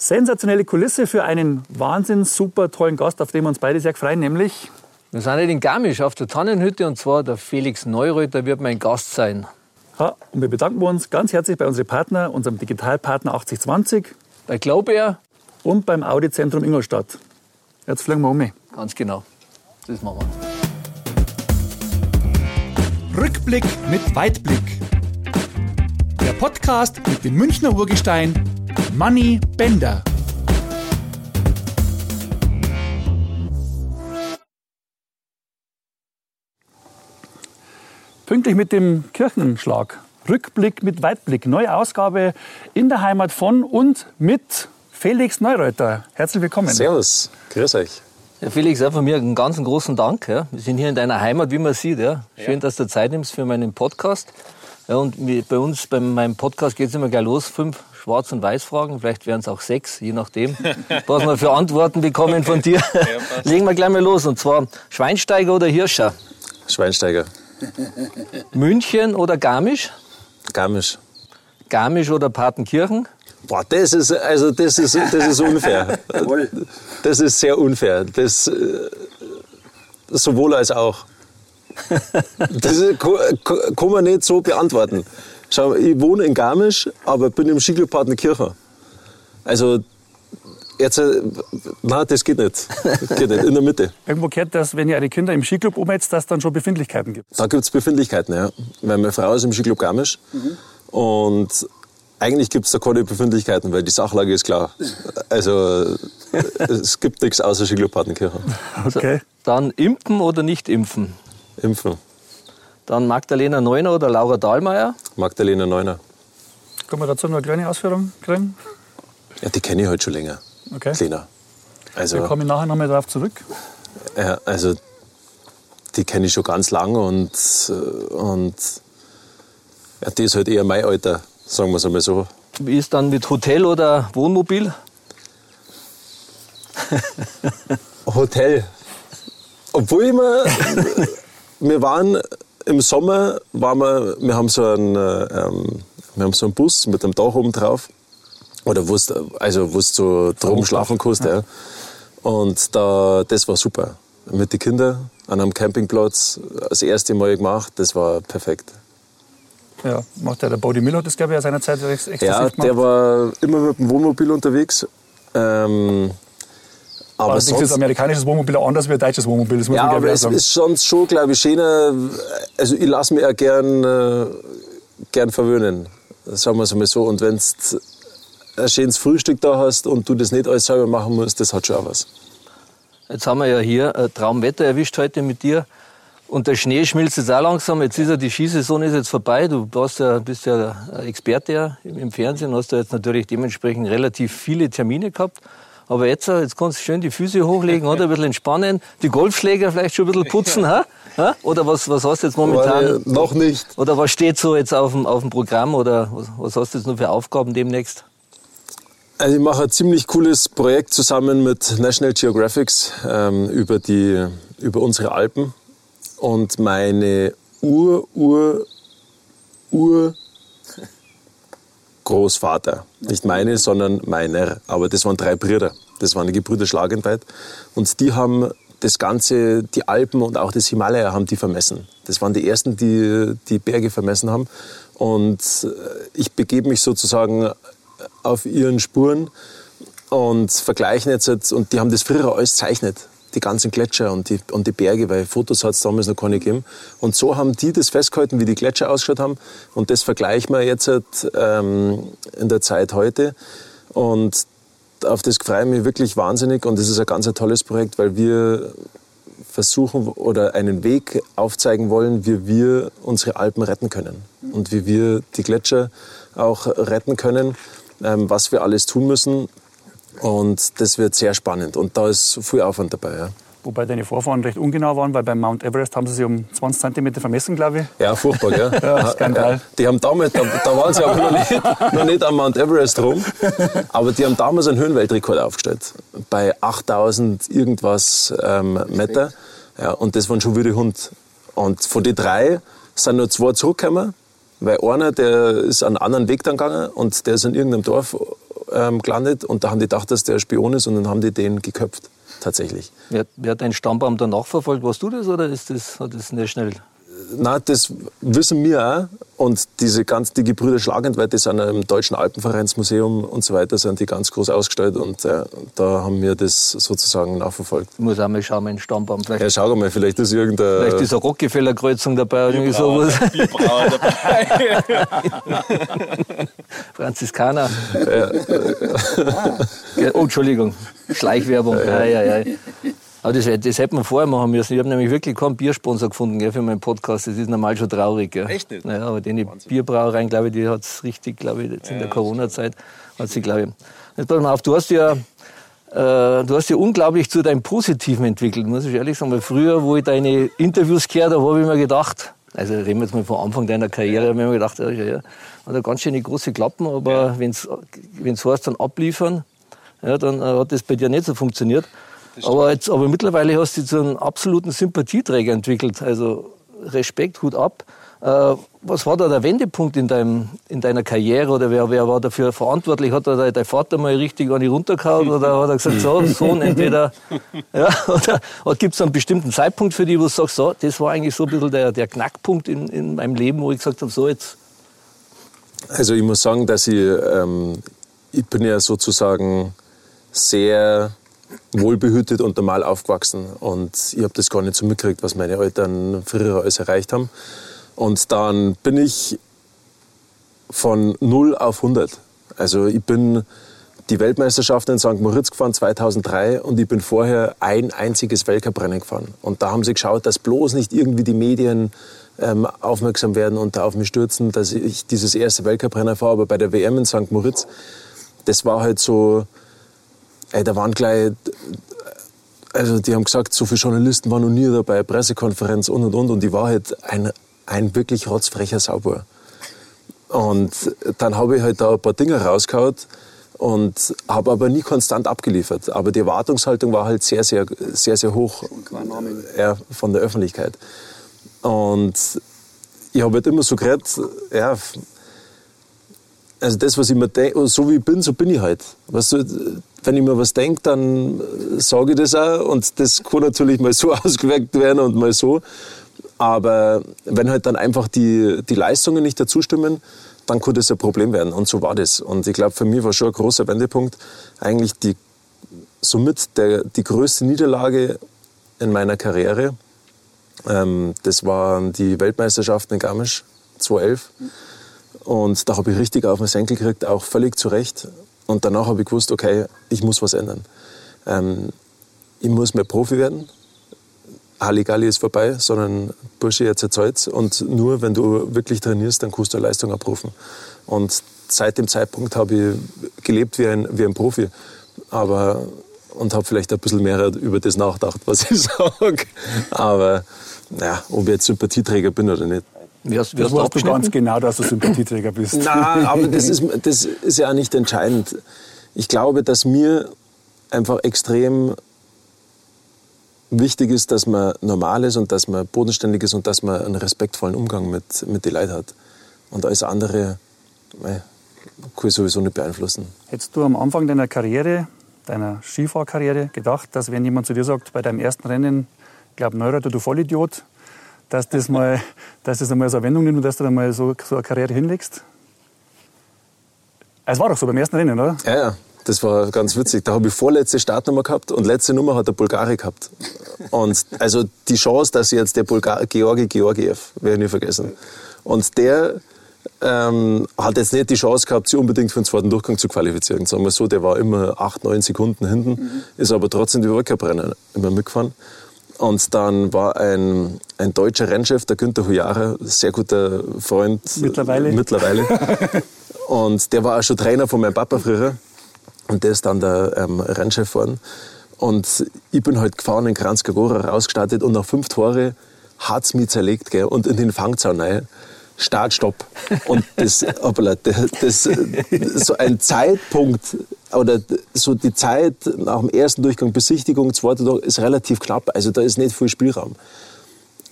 Sensationelle Kulisse für einen wahnsinn super tollen Gast, auf den wir uns beide sehr freuen, nämlich wir sind nicht in Garmisch auf der Tannenhütte und zwar der Felix Neureuter wird mein Gast sein. Ja, und wir bedanken uns ganz herzlich bei unseren Partner, unserem Digitalpartner 8020, bei Glaubair und beim Audi-Zentrum Ingolstadt. Jetzt fliegen wir um. Ganz genau. Das machen wir. Rückblick mit Weitblick. Der Podcast mit dem Münchner Urgestein Manny Bender. Pünktlich mit dem Kirchenschlag. Rückblick mit Weitblick. Neue Ausgabe in der Heimat von und mit Felix Neureuter. Herzlich willkommen. Servus, grüß euch. Ja, Felix, auch von mir einen ganz großen Dank. Ja. Wir sind hier in deiner Heimat, wie man sieht. Ja. Schön, ja. dass du Zeit nimmst für meinen Podcast. Ja, und bei uns, bei meinem Podcast geht es immer gleich los. Fünf Schwarz- und Weiß-Fragen, vielleicht wären es auch sechs, je nachdem, was wir für Antworten bekommen von dir. Legen wir gleich mal los. Und zwar Schweinsteiger oder Hirscher? Schweinsteiger. München oder Garmisch? Garmisch. Garmisch oder Partenkirchen? Boah, das ist, also das ist, das ist unfair. Das ist sehr unfair. Das, äh, sowohl als auch. Das kann man nicht so beantworten. Schau, ich wohne in Garmisch, aber bin im Skiclub Partenkirchen. Also Jetzt, äh, nein, das geht nicht. geht nicht, in der Mitte. Irgendwo gehört das, wenn ihr eure Kinder im Skiclub umhetzt, dass es dann schon Befindlichkeiten gibt? Da gibt es Befindlichkeiten, ja. Weil meine Frau ist im Skiclub Garmisch. Mhm. Und eigentlich gibt es da keine Befindlichkeiten, weil die Sachlage ist klar. Also es gibt nichts außer Skiclub Partenkirchen. Okay. Dann impfen oder nicht impfen? Impfen. Dann Magdalena Neuner oder Laura Dahlmeier? Magdalena Neuner. Können wir dazu noch eine kleine Ausführung kriegen? Ja, die kenne ich halt schon länger okay. kleiner. Also, Wir kommen nachher noch mal darauf zurück. Ja, also die kenne ich schon ganz lange und, und ja, die ist halt eher mein Alter, sagen wir es einmal so. Wie ist dann mit Hotel oder Wohnmobil? Hotel. Obwohl ich mir, wir waren im Sommer, waren wir, wir haben so einen, ähm, wir haben so einen Bus mit einem Dach oben drauf oder wo also wo du drum schlafen kannst. Ja. Und da, das war super. Mit den Kindern an einem Campingplatz das erste Mal gemacht, das war perfekt. Ja, macht der, der Body Miller das, glaube ich, seiner Zeit extra Ja, der war immer mit dem Wohnmobil unterwegs. Ähm, aber also sonst, ist amerikanisches Wohnmobil auch anders wie ein deutsches Wohnmobil. Das muss ja, man aber es sagen. ist sonst schon, glaube ich, schöner. Also ich lasse mich ja gern, äh, gern verwöhnen. Sagen wir es mal so. Und wenn ein schönes Frühstück da hast und du das nicht alles selber machen musst, das hat schon auch was. Jetzt haben wir ja hier ein Traumwetter erwischt heute mit dir. Und der Schnee schmilzt jetzt auch langsam. Jetzt ist ja die Skisaison ist jetzt vorbei. Du ja, bist ja Experte im Fernsehen, hast ja jetzt natürlich dementsprechend relativ viele Termine gehabt. Aber jetzt, jetzt kannst du schön die Füße hochlegen, oder? Ein bisschen entspannen, die Golfschläger vielleicht schon ein bisschen putzen, ha? ha? Oder was, was hast du jetzt momentan? Weil, noch nicht. Oder was steht so jetzt auf dem, auf dem Programm? Oder was, was hast du jetzt noch für Aufgaben demnächst? Also ich mache ein ziemlich cooles Projekt zusammen mit National Geographic ähm, über, die, über unsere Alpen. Und meine Ur, Ur, Ur Großvater, nicht meine, sondern meiner, aber das waren drei Brüder. Das waren die Gebrüder Schlagenweit. Und die haben das Ganze, die Alpen und auch das Himalaya haben die vermessen. Das waren die ersten, die die Berge vermessen haben. Und äh, ich begebe mich sozusagen auf ihren Spuren und vergleichen jetzt, und die haben das früher alles zeichnet, die ganzen Gletscher und die, und die Berge, weil Fotos hat es damals noch keine gegeben. Und so haben die das festgehalten, wie die Gletscher ausgeschaut haben. Und das vergleichen wir jetzt ähm, in der Zeit heute. Und auf das freue ich mich wirklich wahnsinnig. Und das ist ein ganz ein tolles Projekt, weil wir versuchen oder einen Weg aufzeigen wollen, wie wir unsere Alpen retten können. Und wie wir die Gletscher auch retten können ähm, was wir alles tun müssen. Und das wird sehr spannend. Und da ist viel Aufwand dabei. Ja. Wobei deine Vorfahren recht ungenau waren, weil beim Mount Everest haben sie sich um 20 cm vermessen, glaube ich. Ja, furchtbar, gell? ja, Skandal. Ja, die haben damals, da, da waren sie auch noch nicht, noch nicht am Mount Everest rum, aber die haben damals einen Höhenweltrekord aufgestellt. Bei 8000 irgendwas ähm, Meter. Ja, und das waren schon wieder Hund. Und von den drei sind nur zwei zurückgekommen weil einer, der ist einen anderen Weg dann gegangen und der ist in irgendeinem Dorf ähm, gelandet und da haben die gedacht, dass der Spion ist und dann haben die den geköpft, tatsächlich. Wer, wer hat deinen Stammbaum danach verfolgt? Warst du das oder ist das, hat das nicht schnell na, das wissen wir auch. Und diese ganz, die Gebrüder Schlagentweit, die sind im Deutschen Alpenvereinsmuseum und so weiter, sind die ganz groß ausgestellt. Und äh, da haben wir das sozusagen nachverfolgt. Ich muss auch mal schauen, mein Stammbaum. Vielleicht, ja, schau mal, vielleicht ist irgendein... Vielleicht ist eine Rockefeller-Kreuzung dabei oder irgendwie sowas. Bierbrauer dabei. Franziskaner. Ja. oh, Entschuldigung. Schleichwerbung. Ja, ja, ja. Aber das, das hätte man vorher machen müssen. Ich habe nämlich wirklich keinen Biersponsor gefunden gell, für meinen Podcast. Das ist normal schon traurig. Gell. Echt nicht? Naja, aber die Bierbrauereien, glaube ich, die hat es richtig, glaube ich, jetzt in der Corona-Zeit, hat sie, glaube ich. Jetzt pass mal auf, du hast ja, äh, du hast ja unglaublich zu deinem Positiven entwickelt, muss ich ehrlich sagen. Weil früher, wo ich deine Interviews gehört habe, habe ich mir gedacht, also reden wir jetzt mal vom Anfang deiner Karriere, habe ich mir gedacht, ja, ja, hat er ganz schöne große Klappen, aber ja. wenn es heißt, dann abliefern, ja, dann äh, hat das bei dir nicht so funktioniert. Aber, jetzt, aber mittlerweile hast du zu einem absoluten Sympathieträger entwickelt. Also Respekt, Hut ab. Äh, was war da der Wendepunkt in, deinem, in deiner Karriere oder wer, wer war dafür verantwortlich? Hat da dein Vater mal richtig an die runtergehauen oder hat er gesagt, so, Sohn, entweder, ja, oder, oder gibt es einen bestimmten Zeitpunkt für dich, wo du sagst, so, das war eigentlich so ein bisschen der, der Knackpunkt in, in meinem Leben, wo ich gesagt habe, so jetzt. Also ich muss sagen, dass ich, ähm, ich bin ja sozusagen sehr wohlbehütet und normal aufgewachsen. Und ich habe das gar nicht so mitgekriegt, was meine Eltern früher alles erreicht haben. Und dann bin ich von 0 auf 100. Also ich bin die Weltmeisterschaft in St. Moritz gefahren 2003 und ich bin vorher ein einziges Weltcuprennen gefahren. Und da haben sie geschaut, dass bloß nicht irgendwie die Medien ähm, aufmerksam werden und da auf mich stürzen, dass ich dieses erste Weltcuprennen fahre. Aber bei der WM in St. Moritz, das war halt so, Ey, da waren gleich, also die haben gesagt, so viele Journalisten waren noch nie dabei, Pressekonferenz und und und. Und die war halt ein, ein wirklich rotzfrecher Sauber. Und dann habe ich halt da ein paar Dinge rausgehauen und habe aber nie konstant abgeliefert. Aber die Erwartungshaltung war halt sehr, sehr, sehr, sehr hoch ja, von der Öffentlichkeit. Und ich habe halt immer so geredet, ja, also das, was ich mir denke, so wie ich bin, so bin ich halt. Weißt du, wenn ich mir was denke, dann sage ich das auch. Und das kann natürlich mal so ausgewirkt werden und mal so. Aber wenn halt dann einfach die, die Leistungen nicht dazu stimmen, dann kann das ein Problem werden. Und so war das. Und ich glaube, für mich war schon ein großer Wendepunkt eigentlich die, somit der, die größte Niederlage in meiner Karriere. Ähm, das waren die Weltmeisterschaften in Garmisch 2011. Und da habe ich richtig auf den Senkel gekriegt, auch völlig zu Recht. Und danach habe ich gewusst, okay, ich muss was ändern. Ähm, ich muss mehr Profi werden. Halligalli ist vorbei, sondern Bursche, jetzt erzählt's. Und nur wenn du wirklich trainierst, dann kannst du Leistung abrufen. Und seit dem Zeitpunkt habe ich gelebt wie ein, wie ein Profi. Aber, und habe vielleicht ein bisschen mehr über das nachgedacht, was ich sage. Aber ja, ob ich jetzt Sympathieträger bin oder nicht. Das weißt du ganz genau, dass du Sympathieträger bist. Nein, aber das ist, das ist ja auch nicht entscheidend. Ich glaube, dass mir einfach extrem wichtig ist, dass man normal ist und dass man bodenständig ist und dass man einen respektvollen Umgang mit, mit den Leuten hat. Und alles andere mei, kann ich sowieso nicht beeinflussen. Hättest du am Anfang deiner Karriere, deiner Skifahrkarriere, gedacht, dass wenn jemand zu dir sagt, bei deinem ersten Rennen, ich glaube, Neureiter, du Vollidiot, dass das mal, dass das einmal so eine Wendung nimmt und dass du dann mal so, so eine Karriere hinlegst? Es war doch so beim ersten Rennen, oder? Ja, ja. Das war ganz witzig. Da habe ich vorletzte Startnummer gehabt und letzte Nummer hat der Bulgari gehabt. Und also die Chance, dass jetzt der Bulgar Georgi Georgiev, werde ich nie vergessen. Und der ähm, hat jetzt nicht die Chance gehabt, sich unbedingt für den zweiten Durchgang zu qualifizieren. Sagen wir so, der war immer acht, neun Sekunden hinten, mhm. ist aber trotzdem die Weltcuprennen immer mitgefahren. Und dann war ein, ein deutscher Rennchef, der Günther Hujara, sehr guter Freund. Mittlerweile. Mittlerweile. und der war auch schon Trainer von meinem Papa früher. Und der ist dann der ähm, Rennchef geworden. Und ich bin halt gefahren in Kranzkagora rausgestartet und nach fünf Tore hat es mich zerlegt. Gell? Und in den Fangzaun rein. Start, Stopp. Und das, hoppala, das, so ein Zeitpunkt oder so die Zeit nach dem ersten Durchgang, Besichtigung, zweiter Durchgang, ist relativ knapp. Also da ist nicht viel Spielraum.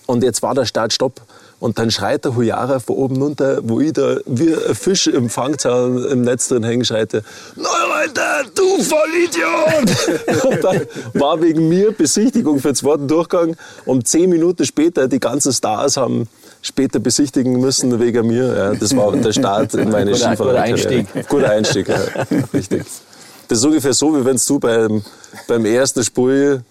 Und jetzt war der Start, Stopp. Und dann schreit der Hujara von oben runter, wo ich da wie ein Fisch im Fangzaun im Netz drin hängen, schreite, Neureiter, du Vollidiot! und dann war wegen mir Besichtigung für den zweiten Durchgang. Um zehn Minuten später, die ganzen Stars haben später besichtigen müssen wegen mir. Ja, das war der Start in meine Guter- guter Skifahrerkarriere. Einstieg. Guter Einstieg, ja. Richtig. Das ist ungefähr so, wie wenn du beim, beim ersten Spiel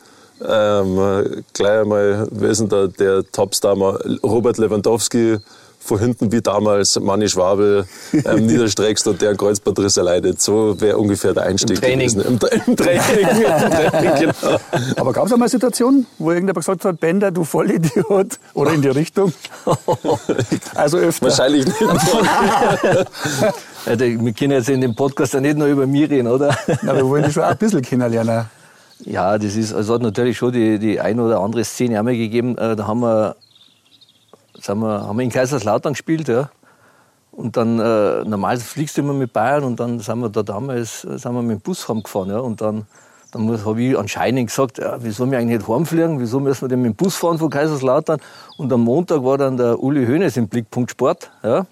ähm, gleich einmal, wer ist denn da, der Topstar, Robert Lewandowski, von hinten wie damals Manni Schwabel ähm, niederstreckst und der einen Kreuzbandriss erleidet. So wäre ungefähr der Einstieg Im Training. gewesen. Im, Im Training. Im Training genau. Aber gab es einmal Situationen, wo irgendjemand gesagt hat, Bender, du Vollidiot? Oder in die Richtung? Also öfter. Wahrscheinlich nicht. Wir können jetzt in dem Podcast ja nicht nur über mich reden, oder? Na, wir wollen dich schon auch ein bisschen kennenlernen. Ja, das ist, also hat natürlich schon die, die ein oder andere Szene einmal gegeben. Äh, Da haben wir, sind wir, haben wir in Kaiserslautern gespielt, ja. Und dann, äh, normal fliegst du immer mit Bayern und dann sind wir da damals, äh, sind wir mit dem Bus heimgefahren, ja. Und dann, dann habe ich anscheinend gesagt, ja, wieso wir eigentlich nicht heimfliegen, wieso müssen wir denn mit dem Bus fahren von Kaiserslautern? Und am Montag war dann der Uli Hoeneß im Blickpunkt Sport, ja.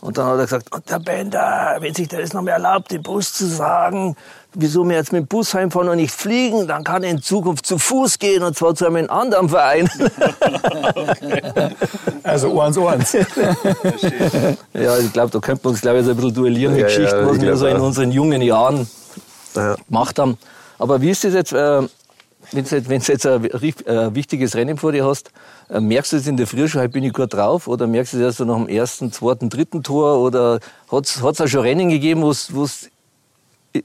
Und dann hat er gesagt, und der Bender, wenn sich das noch mehr erlaubt, den Bus zu sagen, wieso wir jetzt mit dem Bus heimfahren und nicht fliegen, dann kann er in Zukunft zu Fuß gehen und zwar zu einem anderen Verein. Also eins, eins. ja, ich glaube, da könnte man uns, glaube ich, so ein bisschen duellieren mit Ja, ja, Geschichten, ich was wir so in unseren jungen Jahren Ja. gemacht haben. Aber wie ist das jetzt, äh, wenn du jetzt, jetzt ein äh, wichtiges Rennen vor dir hast, äh, merkst du es in der Früh schon, heute bin ich gut drauf, oder merkst du es erst so nach dem ersten, zweiten, dritten Tor, oder hat es auch schon Rennen gegeben, wo du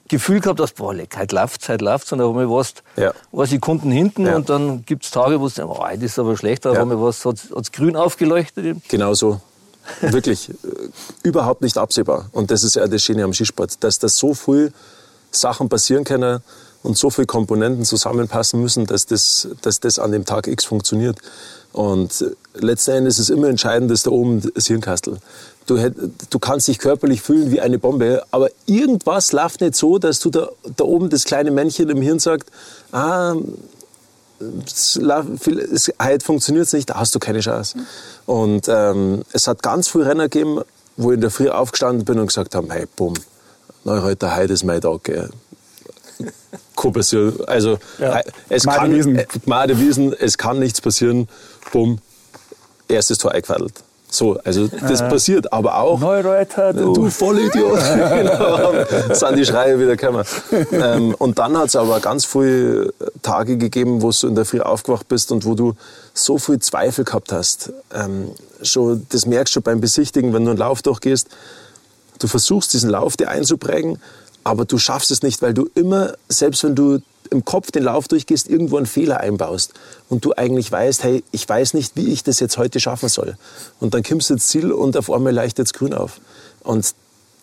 Gefühl gehabt hast, boah, leck, heute läuft's, heute läuft's, und einmal warst Ja. ein paar Sekunden hinten, Ja. und dann gibt's Tage, wo denkst, oh, heute ist aber schlechter, auf Ja. war's, hat's, hat's grün aufgeleuchtet. Genau so. Wirklich. äh, überhaupt nicht absehbar. Und das ist ja das Schöne am Skisport, dass da so viel Sachen passieren können und so viele Komponenten zusammenpassen müssen, dass das, dass das an dem Tag X funktioniert. Und äh, letzten Endes ist immer entscheidend, dass da oben das Hirnkastel. Du, du kannst dich körperlich fühlen wie eine Bombe, aber irgendwas läuft nicht so, dass du da, da oben das kleine Männchen im Hirn sagt, ah, heute funktioniert es nicht, da hast du keine Chance. Und ähm, es hat ganz viele Renner gegeben, wo ich in der Früh aufgestanden bin und gesagt haben, hey, bumm, Neureuter, heute ist mein Tag. Gell. Also, Ja. es kann, Wiesen. äh, Gmade Wiesen, es kann nichts passieren, bumm, erstes Tor eingefadelt. So, also das passiert, aber auch Neureuter, du. Du Vollidiot. genau, sind die Schreie wieder gekommen. ähm, und dann hat es aber ganz viele Tage gegeben, wo du in der Früh aufgewacht bist und wo du so viel Zweifel gehabt hast. Ähm, schon, das merkst du beim Besichtigen, wenn du einen Lauf durchgehst. Du versuchst, diesen Lauf dir einzuprägen, aber du schaffst es nicht, weil du immer, selbst wenn du im Kopf den Lauf durchgehst, irgendwo einen Fehler einbaust und du eigentlich weißt, hey, ich weiß nicht, wie ich das jetzt heute schaffen soll. Und dann kommst du ins Ziel und auf einmal leuchtet es grün auf. Und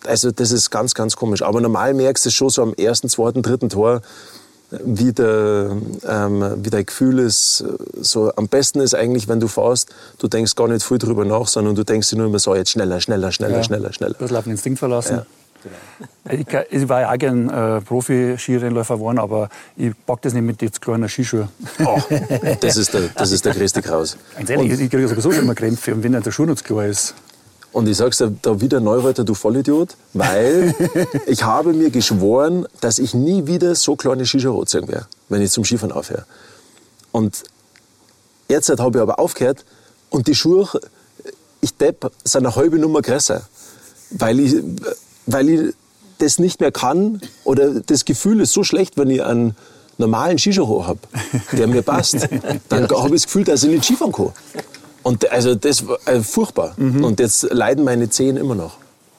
also das ist ganz, ganz komisch. Aber normal merkst du schon so am ersten, zweiten, dritten Tor, wie, der, ähm, wie dein Gefühl ist. So, am besten ist eigentlich, wenn du fährst, du denkst gar nicht viel drüber nach, sondern du denkst dir nur immer so, jetzt schneller, schneller, schneller, schneller, schneller. Bisschen auf den Instinkt verlassen. Ich, kann- ich war ja auch gern äh, Profi-Skirennläufer geworden, aber ich pack das nicht mit jetzt kleinen Skischuhen. Oh, das, ist der, das ist der größte Kraus. Ganz ehrlich, ich kriege sowieso immer Krämpfe und wenn dann der Schuh noch zu klar ist. Und ich sag's dir da wieder Neureuter, du Vollidiot, weil ich habe mir geschworen, dass ich nie wieder so kleine Skischuhe anziehen werde, wenn ich zum Skifahren aufhöre. Und jetzt habe ich aber aufgehört und die Schuhe, ich depp, sind eine halbe Nummer größer, weil ich, weil ich das nicht mehr kann oder das Gefühl ist so schlecht, wenn ich einen normalen Skischuh habe, der mir passt, dann habe ich das Gefühl, dass ich nicht Skifahren kann. Und also das war äh, furchtbar. Und jetzt leiden meine Zehen immer noch.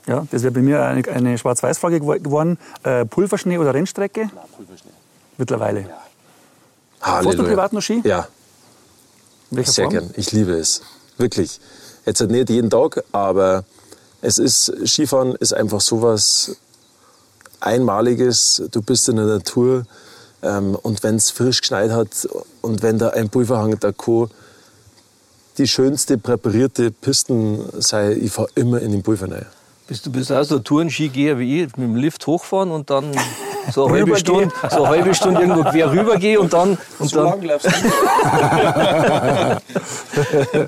Ja, das wäre bei mir eine, eine Schwarz-Weiß-Frage gewo- geworden. Äh, Pulverschnee oder Rennstrecke? Nein, Pulverschnee. Mittlerweile. Fährst du Halleluja. privat noch Ski? Ja, sehr Form? gern. Ich liebe es. Wirklich. Jetzt halt nicht jeden Tag, aber es ist, Skifahren ist einfach sowas Einmaliges. Du bist in der Natur ähm, und wenn es frisch geschneit hat und wenn da ein Pulverhang da kann, die schönste präparierte Pisten sei, ich fahre immer in den Pulver rein. Bist du bist auch so Tourenskigeher wie ich, mit dem Lift hochfahren und dann so eine halbe Stunde, so eine halbe Stunde irgendwo quer rübergehe und dann. Und So dann lang läufst du.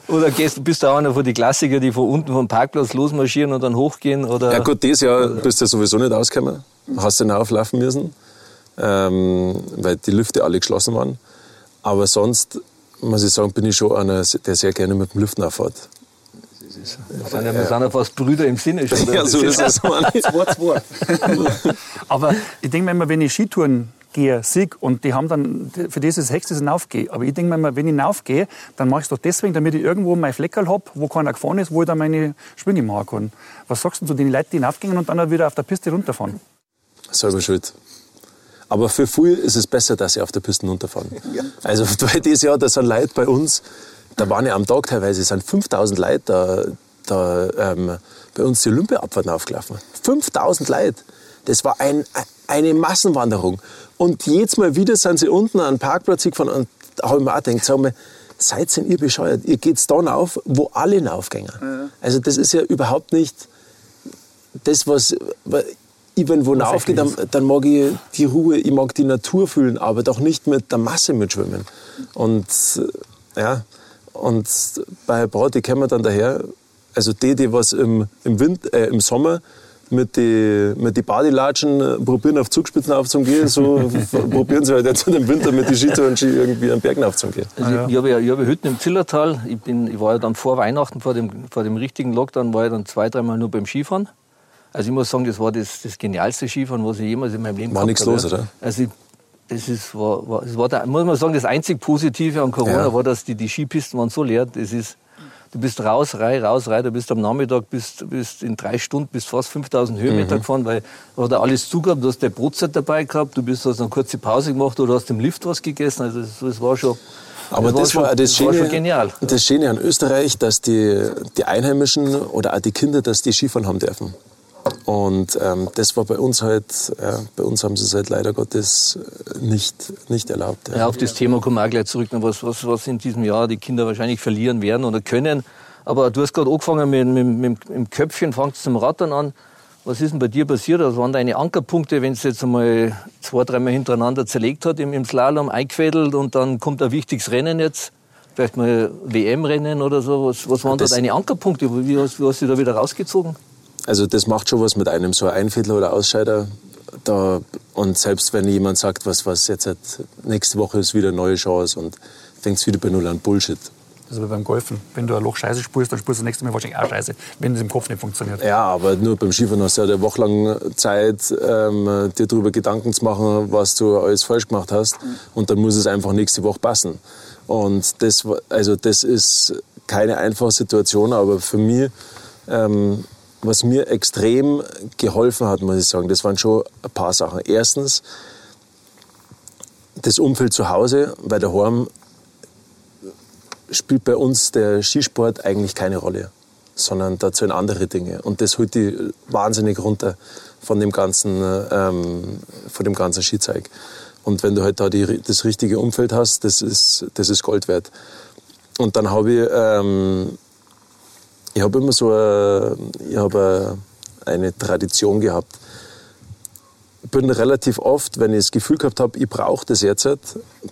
oder gehst, bist du auch einer von den Klassiker, die von unten vom Parkplatz losmarschieren und dann hochgehen? Oder? Ja gut, dieses Jahr bist du sowieso nicht ausgekommen. Hast du auflaufen müssen, ähm, weil die Lüfte alle geschlossen waren. Aber sonst, muss ich sagen, bin ich schon einer, der sehr gerne mit dem Lüften auffährt. Wir sind ja, wir sind ja fast Brüder im Sinne schon. Ja, so ist es. Mann. Aber ich denke mir immer, wenn ich Skitouren gehe, sieg, und die haben dann, für das ist das Höchste, das ich raufgehe. Aber ich denke mir immer, wenn ich raufgehe, dann mache ich es doch deswegen, damit ich irgendwo mein Fleckerl habe, wo keiner gefahren ist, wo ich dann meine Sprünge machen kann. Was sagst du zu den Leuten, die hinaufgehen und dann wieder auf der Piste runterfahren? Selber schuld. Aber für viele ist es besser, dass sie auf der Piste runterfahren. Also weil dieses Jahr, da sind Leute bei uns, da waren ja am Tag teilweise sind 5000 Leute da, da ähm, bei uns die Olympiaabfahrten aufgelaufen. 5000 Leute. Das war ein, eine Massenwanderung. Und jedes Mal wieder sind sie unten an den Parkplatz gefahren und da habe ich mir auch gedacht, sag mal, seid denn ihr bescheuert? Ihr geht dann auf, wo alle raufgehen. Also das ist ja überhaupt nicht das, was ich, wenn wo aufgehe, dann, dann mag ich die Ruhe, ich mag die Natur fühlen, aber doch nicht mit der Masse mitschwimmen. Und ja, und bei Braut, die kommen dann daher, also die, die was im, im, Wind, äh, im Sommer mit die, mit die Badelatschen äh, probieren, auf Zugspitzen aufzugehen, so probieren sie halt jetzt im Winter mit die Skitouren Ski irgendwie einen Bergen aufzugehen. Also ich, ich habe ja, ich habe Hütten im Zillertal. Ich, bin, ich war ja dann vor Weihnachten, vor dem, vor dem richtigen Lockdown, war ich dann zwei, dreimal nur beim Skifahren. Also ich muss sagen, das war das, das genialste Skifahren, was ich jemals in meinem Leben War nichts gehabt los, habe. oder? Also ich, das ist, war, war, das war der, muss man sagen, das einzig Positive an Corona Ja. war, dass die, die Skipisten waren so leer. Das ist, du bist raus, rei, raus, rei. Du bist am Nachmittag, bist, bist in drei Stunden bis fast 5000 Höhenmeter Mhm. gefahren, weil da hat er alles zugehabt. Du hast der Brotzeit dabei gehabt, du bist hast eine kurze Pause gemacht oder hast im Lift was gegessen. Also das, das war schon. Aber das, schon, war, das, war Schöne, schon genial. das Schöne an Österreich, dass die, die Einheimischen oder auch die Kinder, dass die Skifahren haben dürfen. Und ähm, das war bei uns halt, ja, bei uns haben sie es halt leider Gottes nicht, nicht erlaubt. Ja. Ja, auf das Thema kommen wir auch gleich zurück, was, was, was in diesem Jahr die Kinder wahrscheinlich verlieren werden oder können. Aber du hast gerade angefangen mit, mit, mit, mit dem Köpfchen, fangst zum Rattern an. Was ist denn bei dir passiert? Was waren deine Ankerpunkte, wenn es jetzt einmal zwei, dreimal hintereinander zerlegt hat im, im Slalom, eingefädelt und dann kommt ein wichtiges Rennen jetzt? Vielleicht mal WM-Rennen oder so. Was, was waren Das- da deine Ankerpunkte? Wie hast, wie hast du da wieder rausgezogen? Also das macht schon was mit einem, so ein Einviertel oder Ausscheider. Da, und selbst wenn jemand sagt, was, was jetzt halt, nächste Woche ist wieder eine neue Chance und fängst wieder bei Null an, Bullshit. Das ist wie beim Golfen. Wenn du ein Loch scheiße spielst, dann spielst du das nächste Mal wahrscheinlich auch scheiße, wenn es im Kopf nicht funktioniert. Ja, aber nur beim Skifahren hast du ja eine Woche lang Zeit, ähm, dir darüber Gedanken zu machen, was du alles falsch gemacht hast. Und dann muss es einfach nächste Woche passen. Und das, also das ist keine einfache Situation, aber für mich, ähm, was mir extrem geholfen hat, muss ich sagen, das waren schon ein paar Sachen. Erstens, das Umfeld zu Hause, weil daheim spielt bei uns der Skisport eigentlich keine Rolle, sondern da zählen andere Dinge. Und das holt die wahnsinnig runter von dem ganzen, ähm, von dem ganzen Skizeug. Und wenn du halt da die, das richtige Umfeld hast, das ist, das ist Gold wert. Und dann habe ich, ähm, ich habe immer so eine, ich habe eine Tradition gehabt. Ich bin relativ oft, wenn ich das Gefühl gehabt habe, ich brauche das jetzt,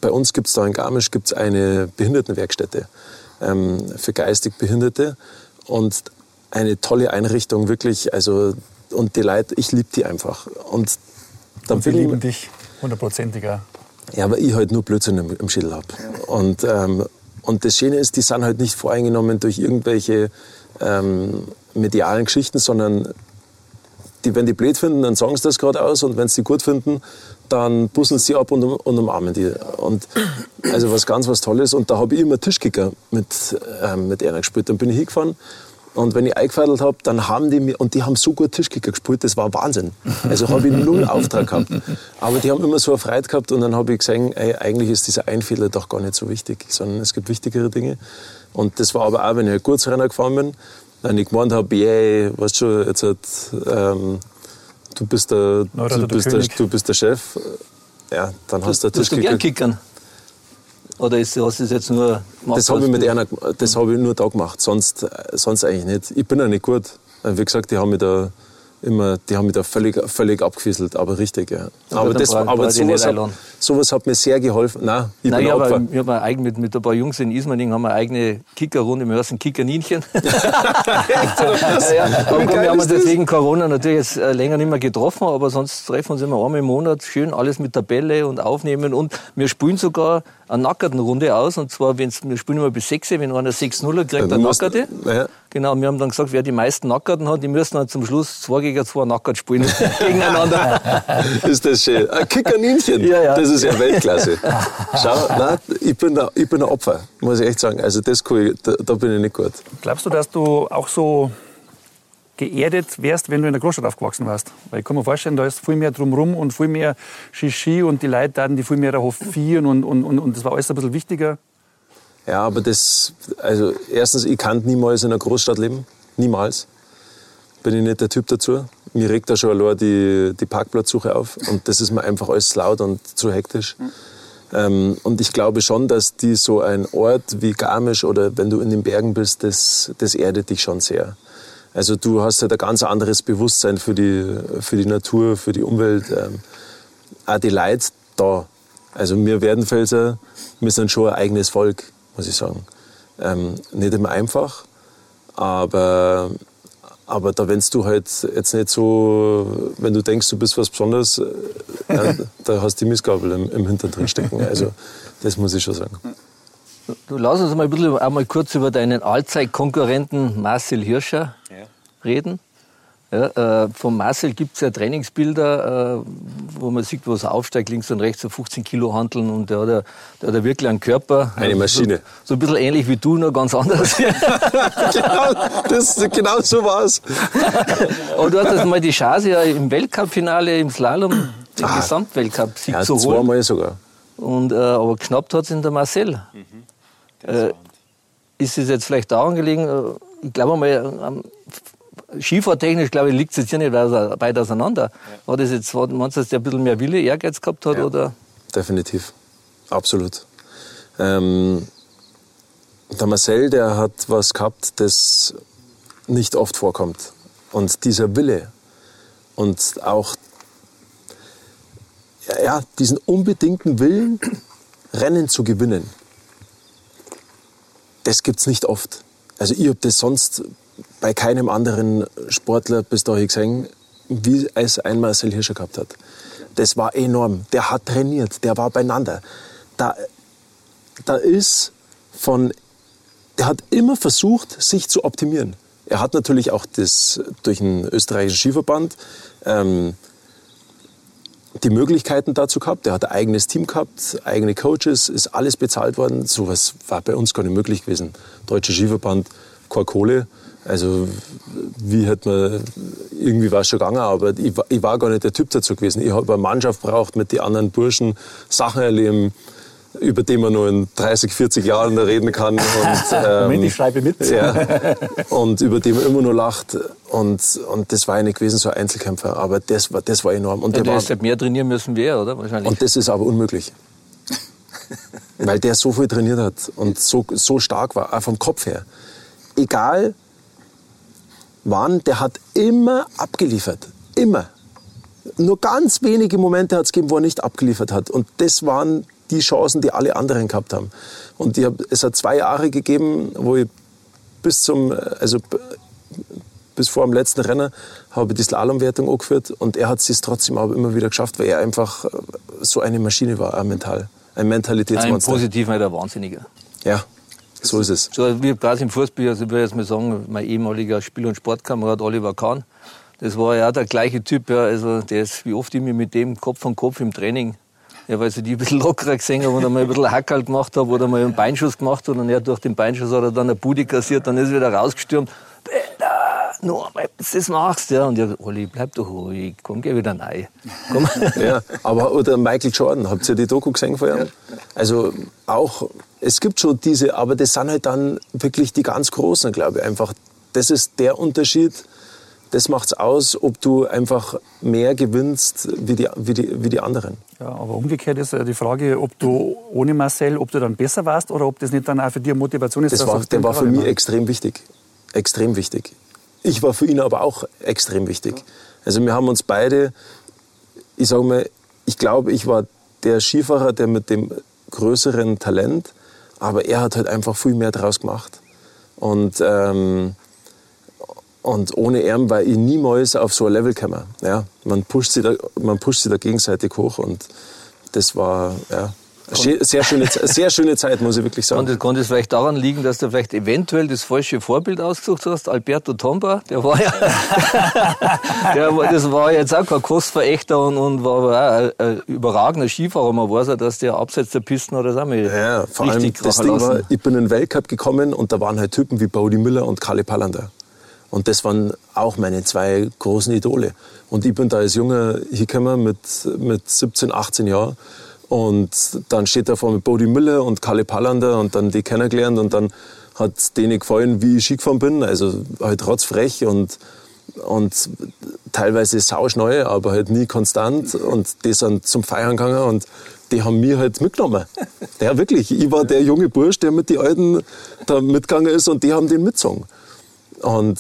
bei uns gibt es da in Garmisch gibt's eine Behindertenwerkstätte ähm, für geistig Behinderte und eine tolle Einrichtung, wirklich, also und die Leute, ich liebe die einfach. Und dann Und ich- lieben dich hundertprozentiger. ja, aber ich halt nur Blödsinn im, im Schädel habe. Und, ähm, und das Schöne ist, die sind halt nicht voreingenommen durch irgendwelche ähm, medialen Geschichten, sondern die, wenn die blöd finden, dann sagen sie das gerade aus und wenn sie die gut finden, dann busseln sie ab und, und umarmen die. Und also was ganz was Tolles. Und da habe ich immer Tischkicker mit, ähm, mit einer gespielt. Dann bin ich hingefahren und wenn ich eingefädelt habe, dann haben die mir, und die haben so gut Tischkicker gespielt, das war Wahnsinn. Also habe ich null Auftrag gehabt. Aber die haben immer so eine Freude gehabt und dann habe ich gesehen, ey, eigentlich ist dieser Einfehler doch gar nicht so wichtig, sondern es gibt wichtigere Dinge. Und das war aber auch, wenn ich ein Kurzrenner gefahren bin, wenn ich gemeint habe, yeah, weißt du, jetzt hat, ähm, du bist der, du der bist der, du bist der Chef, ja, dann hast du Tust du gern kickern? Oder ist, hast du das jetzt nur gemacht, Das habe ich mit du- einer, das habe ich nur da gemacht, sonst, äh, sonst eigentlich nicht. Ich bin ja nicht gut. Wie gesagt, ich habe mich da immer, die haben mich da völlig, völlig abgefisselt, aber richtig, ja. aber dann das, brauch- aber sowas, hat, sowas hat mir sehr geholfen. Nein, ich Nein, bin ich ein Opfer. habe ich hab ein eigen, mit, mit ein paar Jungs in Ismaning haben wir eine eigene Kickerrunde, wir heißen Kickerninchen. ja. Aber wir haben uns ist das? jetzt wegen Corona natürlich jetzt äh, länger nicht mehr getroffen, aber sonst treffen wir uns immer einmal im Monat, schön alles mit Tabelle und aufnehmen und wir spielen sogar eine Nackerten-Runde aus und zwar, wenn's, wir spielen immer bis 6, wenn einer 6-0 kriegt, musst- Nackerte. ja. Genau, wir haben dann gesagt, wer die meisten Nackerten hat, die müssen dann zum Schluss 2 gegen 2 Nackert spielen gegeneinander. Ist das schön. Ein Kickerninchen, Ja, ja. das ist ja Weltklasse. Schau, nein, ich bin, da, ich bin ein Opfer, muss ich echt sagen. Also das ich, da, da bin ich nicht gut. Glaubst du, dass du auch so geerdet wärst, wenn du in der Großstadt aufgewachsen warst? Weil ich kann mir vorstellen, da ist viel mehr drumrum und viel mehr Shishi und die Leute hatten die viel mehr hofieren und, und, und, und das war alles ein bisschen wichtiger. Ja, aber das, also erstens, ich kann niemals in einer Großstadt leben. Niemals. Bin ich nicht der Typ dazu. Mir regt da schon allein die, die Parkplatzsuche auf. Und das ist mir einfach alles laut und zu hektisch. Ähm, und ich glaube schon, dass die so ein Ort wie Garmisch oder wenn du in den Bergen bist, das, das erdet dich schon sehr. Also du hast halt ein ganz anderes Bewusstsein für die, für die Natur, für die Umwelt. Ähm, auch die Leute da. Also wir Werdenfelser, wir sind schon ein eigenes Volk, muss ich sagen. Ähm, nicht immer einfach, aber, aber da wenn du halt jetzt nicht so, wenn du denkst, du bist was Besonderes, äh, da hast du die Missgabel im, im Hintern drin stecken. Also das muss ich schon sagen. Du lass uns mal ein bisschen einmal kurz über deinen Allzeitkonkurrenten Marcel Hirscher reden. Ja, äh, von Marcel gibt es ja Trainingsbilder, äh, wo man sieht, wo er aufsteigt, links und rechts so 15 Kilo handeln und der hat, ja, der hat ja wirklich einen Körper. Eine Maschine. So, so ein bisschen ähnlich wie du, nur ganz anders. genau, das, genau so war es. Aber du hattest mal die Chance, ja im Weltcup-Finale im Slalom den Ah. Gesamtweltcup-Sieg Ja, zu holen. zweimal sogar. Und, äh, aber geschnappt hat es in der Marcel. Äh, ist es jetzt vielleicht daran gelegen, äh, ich glaube mal, Skifahrtechnisch, glaube ich, liegt es jetzt hier nicht weit auseinander. War das jetzt, war, meinst du, dass der ein bisschen mehr Wille, Ehrgeiz gehabt hat? Ja. Oder? Definitiv. Absolut. Ähm, der Marcel, der hat was gehabt, das nicht oft vorkommt. Und dieser Wille und auch ja, ja, diesen unbedingten Willen, Rennen zu gewinnen, das gibt es nicht oft. Also ich habe das sonst bei keinem anderen Sportler bis dahin gesehen, wie es ein Marcel Hirscher gehabt hat. Das war enorm. Der hat trainiert, der war beieinander. Da, da ist von, der hat immer versucht, sich zu optimieren. Er hat natürlich auch das durch den österreichischen Skiverband ähm, die Möglichkeiten dazu gehabt. Er hat ein eigenes Team gehabt, eigene Coaches, ist alles bezahlt worden. Sowas war bei uns gar nicht möglich gewesen. Deutscher Skiverband, keine Kohle. Also wie hätte man, irgendwie war es schon gegangen, aber ich, war- ich war gar nicht der Typ dazu gewesen. Ich habe eine Mannschaft braucht mit den anderen Burschen Sachen erleben, über die man nur in 30, 40 Jahren reden kann. Und, ähm, Moment, ich schreibe mit. ja, und über die man immer nur lacht. Und, und das war ja nicht gewesen, so ein Einzelkämpfer. Aber das war, das war enorm. Und Ja, der der war, ist halt mehr trainieren müssen wie er, oder? Wahrscheinlich. und das ist aber unmöglich. Weil der so viel trainiert hat und so, so stark war, auch vom Kopf her. Egal wann, der hat immer abgeliefert. Immer. Nur ganz wenige Momente hat es gegeben, wo er nicht abgeliefert hat. Und das waren die Chancen, die alle anderen gehabt haben. Und hab, es hat zwei Jahre gegeben, wo ich bis zum, also b- bis vor dem letzten Rennen habe ich die Slalomwertung angeführt und er hat es trotzdem aber immer wieder geschafft, weil er einfach äh, so eine Maschine war, auch mental. Ein Ein Mentalitätsmonster. positiv nicht ein Wahnsinniger. Ja, so ist es. So wie quasi im Fußball, also ich will jetzt mal sagen, mein ehemaliger Spiel- und Sportkamerad Oliver Kahn, das war ja der gleiche Typ, ja, also der ist, wie oft ich mich mit dem Kopf an Kopf im Training, ja, weil ich die ein bisschen lockerer gesehen habe und einmal ein bisschen Hackerl gemacht habe oder mal einen Beinschuss gemacht hat und er durch den Beinschuss hat er dann eine Bude kassiert, dann ist er wieder rausgestürmt. Einmal, bis du das machst, ja. Und ich, Olli, bleib doch ruhig, komm, geh wieder rein. Komm. Ja, aber oder Michael Jordan, habt ihr die Doku gesehen von ihm? Also auch, es gibt schon diese, aber das sind halt dann wirklich die ganz Großen, glaube ich. Einfach, das ist der Unterschied, das macht's aus, ob du einfach mehr gewinnst wie die, wie die, wie die anderen. Ja, aber umgekehrt ist ja die Frage, ob du ohne Marcel, ob du dann besser warst oder ob das nicht dann auch für dich eine Motivation ist. Das dass war, der war für mich extrem wichtig. Extrem wichtig. Ich war für ihn aber auch extrem wichtig. Also wir haben uns beide, ich sage mal, ich glaube, ich war der Skifahrer, der mit dem größeren Talent, aber er hat halt einfach viel mehr draus gemacht. Und, ähm, und ohne ihn war ich niemals auf so ein Level gekommen. Ja, man, pusht sich da, da gegenseitig hoch und das war, ja, sehr schöne, sehr schöne Zeit, muss ich wirklich sagen. Das, kann das vielleicht daran liegen, dass du vielleicht eventuell das falsche Vorbild ausgesucht hast? Alberto Tomba, der war ja, der war, das war jetzt auch kein Kostverächter und, und war aber auch ein, überragender Skifahrer. Man weiß ja, dass der abseits der Pisten oder so ja, vor allem das Ding war, ich bin in den Weltcup gekommen und da waren halt Typen wie Bodie Müller und Kalle Pallander. Und das waren auch meine zwei großen Idole. Und ich bin da als Junge hingekommen mit, mit 17, 18 Jahren und dann steht da vor mir Bodie Müller und Kalle Pallander und dann die kennengelernt und dann hat denen gefallen, wie ich Ski gefahren bin. Also halt rotzfrech und, und teilweise sauschneu, aber halt nie konstant. Und die sind zum Feiern gegangen und die haben mich halt mitgenommen. Ja, wirklich. Ich war der junge Bursch, der mit den Alten da mitgegangen ist und die haben den mitgezogen. Und,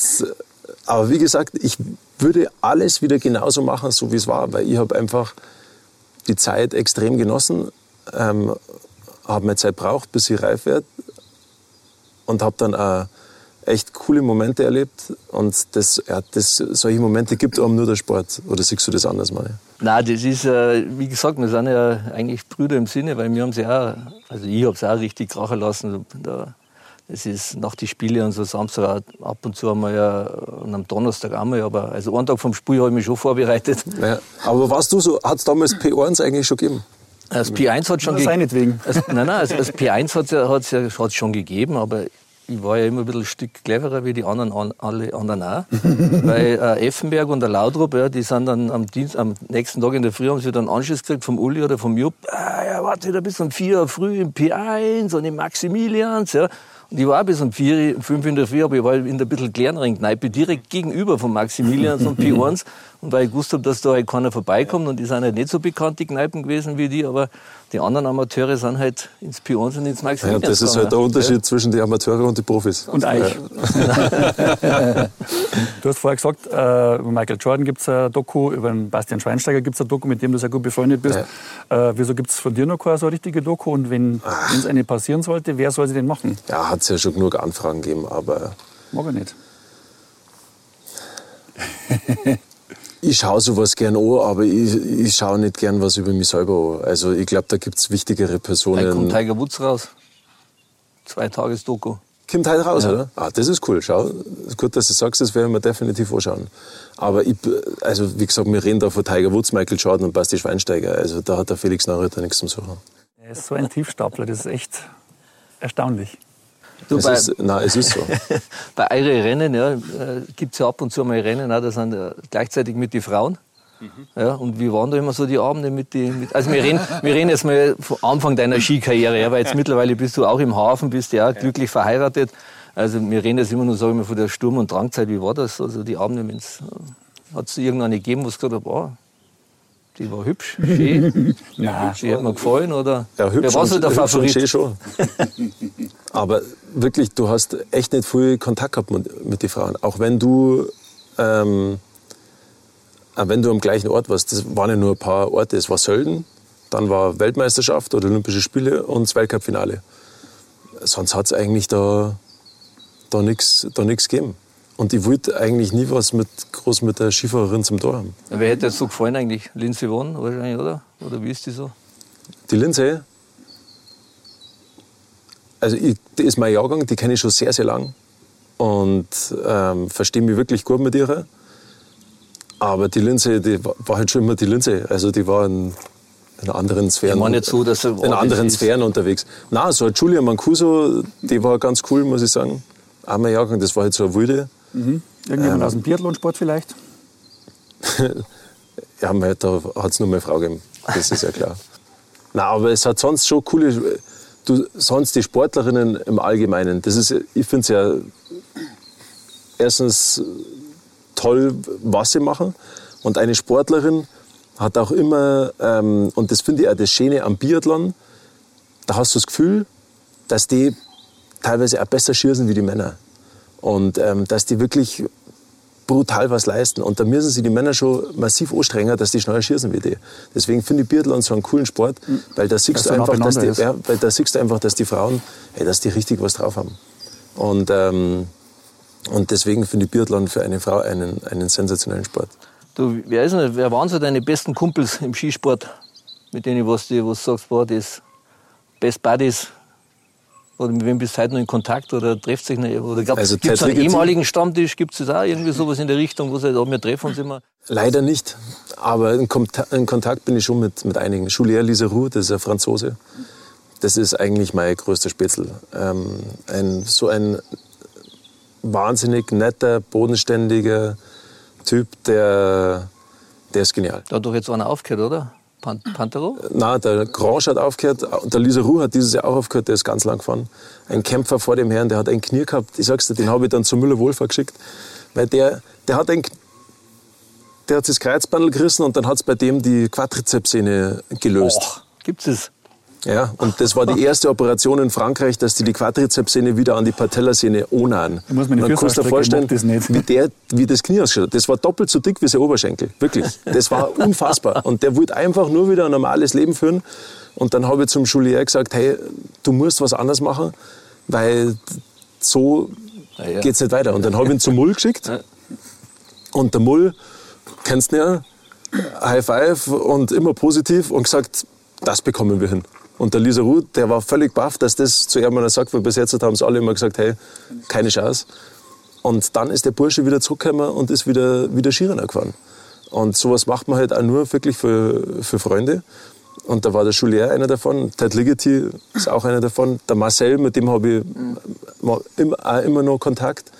aber wie gesagt, ich würde alles wieder genauso machen, so wie es war, weil ich habe einfach die Zeit extrem genossen, ähm, habe meine Zeit braucht, bis ich reif werde und habe dann auch echt coole Momente erlebt und das, ja, das, solche Momente gibt einem nur der Sport. Oder siehst du das anders, Mann? Nein, das ist, äh, wie gesagt, wir sind ja eigentlich Brüder im Sinne, weil wir haben sie auch, also ich habe es auch richtig krachen lassen. Da es ist nach den Spielen und so Samstag ab und zu einmal ja, und am Donnerstag einmal, aber also einen Tag vom Spiel habe ich mich schon vorbereitet. Ja, aber warst du so, hat es damals P1 eigentlich schon gegeben? Das P1 hat schon gegeben. Nein, nein, das, das P1 hat es ja, ja schon gegeben, aber ich war ja immer ein bisschen ein Stück cleverer wie die anderen, alle anderen auch. Weil äh, Effenberg und der Laudrup, ja, die sind dann am, Dienst, am nächsten Tag in der Früh haben sie dann Anschluss gekriegt vom Uli oder vom Jupp. Ah, ja, warte wieder bis um vier Uhr früh im P1 und im Maximilians. Ja. Und ich war bis um vier, fünf in der Früh, aber ich war in der bisschen kleineren Kneipe, direkt gegenüber von Maximilians und P1. Und weil ich gewusst habe, dass da halt keiner vorbeikommt und die sind halt nicht so bekannt, die Kneipen gewesen wie die, aber die anderen Amateure sind halt ins P1 und ins Maximilians. Ja, das ist halt der Unterschied ja. zwischen den Amateuren und den Profis. Und euch. du hast vorher gesagt, äh, über Michael Jordan gibt es ein Doku, über den Bastian Schweinsteiger gibt es ein Doku, mit dem du sehr gut befreundet bist. Ja. Äh, wieso gibt es von dir noch keine so richtige Doku? Und wenn es eine passieren sollte, wer soll sie denn machen? Ja, hat es ja schon genug Anfragen gegeben, aber... Mag ich nicht. Ich schaue sowas gern an, aber ich, ich schaue nicht gern was über mich selber an. Also ich glaube, da gibt es wichtigere Personen. Da kommt Tiger Woods raus. Zwei Tages Doku. Kommt heute raus, ja. oder? Ah, das ist cool. Schau, gut, dass du sagst, das werden wir definitiv anschauen. Aber ich, also wie gesagt, wir reden da von Tiger Woods, Michael Jordan und Basti Schweinsteiger. Also da hat der Felix Nachrichter nichts zu suchen. Er ist so ein Tiefstapler, das ist echt erstaunlich. Du, es bei, ist, nein, es ist so. bei euren Rennen ja, äh, gibt es ja ab und zu mal Rennen, auch, da sind äh, gleichzeitig mit den Frauen. Mhm. Ja, und wie waren da immer so die Abende mit den. Also wir reden, wir reden jetzt mal vom Anfang deiner Skikarriere, ja, weil jetzt mittlerweile bist du auch im Hafen, bist ja, glücklich verheiratet. Also wir reden jetzt immer nur, sage ich mal, von der Sturm- und Drangzeit. Wie war das? Also die Abende, äh, hat es irgendeine gegeben, wo es gesagt hat, oh, die war hübsch, schön. ja, die hat mir gefallen, oder? Ja, hübsch, Wer war so der Favorit? Und schon. Aber wirklich, du hast echt nicht viel Kontakt gehabt mit, mit den Frauen. Auch wenn du, ähm, wenn du am gleichen Ort warst, das waren ja nur ein paar Orte. Es war Sölden, dann war Weltmeisterschaft oder Olympische Spiele und das Weltcup-Finale. Sonst hat es eigentlich da, da nichts da gegeben. Und ich wollte eigentlich nie was mit, groß mit der Skifahrerin zum Tor haben. Wer hätte jetzt so gefallen eigentlich? Lindsay Vonn wahrscheinlich, oder? Oder wie ist die so? Die Lindsay? Also ich, die ist mein Jahrgang, die kenne ich schon sehr, sehr lang. Und ähm, verstehe mich wirklich gut mit ihr. Aber die Lindsay, die war halt schon immer die Lindsay. Also die war in, in anderen Sphären. Ich meine nicht so, dass er in anderen Sphären unterwegs. Na, so Julia Mancuso, die war ganz cool, muss ich sagen. Auch mein Jahrgang, das war halt so eine wilde. Mhm. Irgendjemand ähm, aus dem Biathlonsport vielleicht? ja, da hat es nur meine Frau gegeben. Das ist ja klar. Na, aber es hat sonst schon coole. Du, sonst die Sportlerinnen im Allgemeinen. Das ist, ich finde es ja erstens toll, was sie machen. Und eine Sportlerin hat auch immer, ähm, und das finde ich auch das Schöne am Biathlon, da hast du das Gefühl, dass die teilweise auch besser schießen wie die Männer. Und ähm, dass die wirklich brutal was leisten. Und da müssen sich die Männer schon massiv anstrengen, dass die schneller schießen wie die. Deswegen finde ich Biathlon so einen coolen Sport, weil da siehst, du einfach, dass die, ja, weil da siehst du einfach, dass die Frauen, ey, dass die richtig was drauf haben. Und, ähm, und deswegen finde ich Biathlon für eine Frau einen, einen sensationellen Sport. Du, wer, ist denn, wer waren so deine besten Kumpels im Skisport, mit denen was du was sagst, boah, das Best Buddies? Oder mit wem bist du heute noch in Kontakt oder trefft sich noch? Oder gibt Also es einen ehemaligen Stammtisch? Gibt es auch irgendwie sowas in der Richtung, wo sie sagen, wir treffen uns immer? Leider nicht, aber in, Konta- in Kontakt bin ich schon mit, mit einigen. Julier Liseroux, das ist ein Franzose. Das ist eigentlich mein größter Spätzl. Ähm, ein, so ein wahnsinnig netter, bodenständiger Typ, der, der ist genial. Da hat doch jetzt einer aufgehört, oder? Pan Pantero? Na, der Grange hat aufgehört, und der Liseroux hat dieses Jahr auch aufgehört, der ist ganz lang gefahren. Ein Kämpfer vor dem Herrn, der hat ein Knie gehabt. Ich sag's dir, den habe ich dann zu Müller-Wohlfahrt geschickt, weil der, der hat ein der hat das Kreuzbandel gerissen und dann hat's bei dem die Quadrizepssehne gelöst. Och, gibt's es? Ja, und das war die erste Operation in Frankreich, dass die die Quadrizepssehne wieder an die Patellasehne anhaben. Ich muss Und dann kannst du dir vorstellen, das wie, der, wie das Knie ausgeschaut hat. Das war doppelt so dick wie sein Oberschenkel. Wirklich. Das war unfassbar. Und der wollte einfach nur wieder ein normales Leben führen. Und dann habe ich zum Julier gesagt, hey, du musst was anderes machen, weil so Ja, ja. geht's nicht weiter. Und dann habe ich ihn zum Mull geschickt. Und der Mull, kennst du ja, High Five und immer positiv und gesagt, das bekommen wir hin. Und der Lisa Ruth, der war völlig baff, dass das zu ihm einer sagt, weil bis jetzt haben sie alle immer gesagt, hey, keine Chance. Und dann ist der Bursche wieder zurückgekommen und ist wieder, wieder Skirenner gefahren. Und sowas macht man halt auch nur wirklich für, für Freunde. Und da war der Julier einer davon, Ted Ligety ist auch einer davon, der Marcel, mit dem habe ich immer, auch immer noch Kontakt,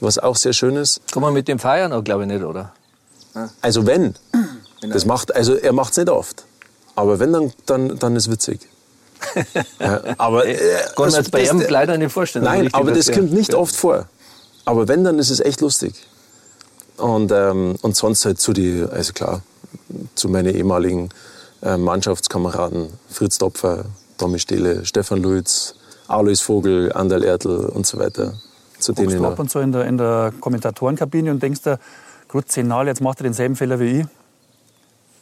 was auch sehr schön ist. Kann man mit dem feiern auch, glaube ich nicht, oder? Also wenn, das macht, also er macht es nicht oft. Aber wenn, dann, dann, dann ist witzig. Ja, aber äh, Kann jetzt bei das- ihm leider nicht vorstellen. Nein, Richtig, aber das der- kommt nicht oft vor. Aber wenn, dann ist es echt lustig. Und, ähm, und sonst halt zu die, also klar, zu meinen ehemaligen äh, Mannschaftskameraden, Fritz Topfer, Tommy Stehle, Stefan Luiz, Alois Vogel, Anderl Ertl und so weiter. Zu Guckst denen du ab und zu in der, in der Kommentatorenkabine und denkst dir, gut, zehnmal, jetzt macht er denselben Fehler wie ich.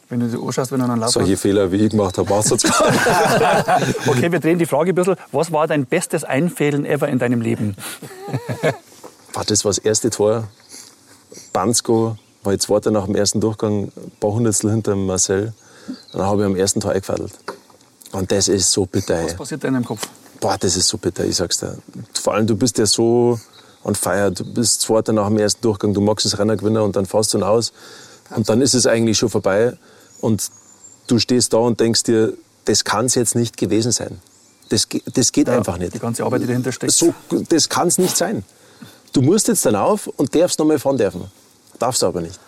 Wenn du dir anschaust, wenn er einen Lauf Solche Fehler, wie ich gemacht habe, machst du jetzt gar nicht. Okay, wir drehen die Frage ein bisschen. Was war dein bestes Einfällen ever in deinem Leben? War das war das erste Tor? Bansko war jetzt Zweiter nach dem ersten Durchgang, ein paar Hundertstel hinter Marcel. Und dann habe ich am ersten Tor eingefädelt. Und das ist so bitter. Was passiert da in deinem Kopf? Boah, das ist so bitter, ich sag's dir. Vor allem, du bist ja so on fire. Du bist Zweiter nach dem ersten Durchgang, du magst das Rennen gewinnen und dann fährst du ihn aus. Und dann ist es eigentlich schon vorbei. Und du stehst da und denkst dir, das kann's jetzt nicht gewesen sein. Das, das geht einfach nicht. Die ganze Arbeit, die dahinter steckt. So, das kann es nicht sein. Du musst jetzt dann auf und darfst noch mal fahren dürfen. Darfst du aber nicht.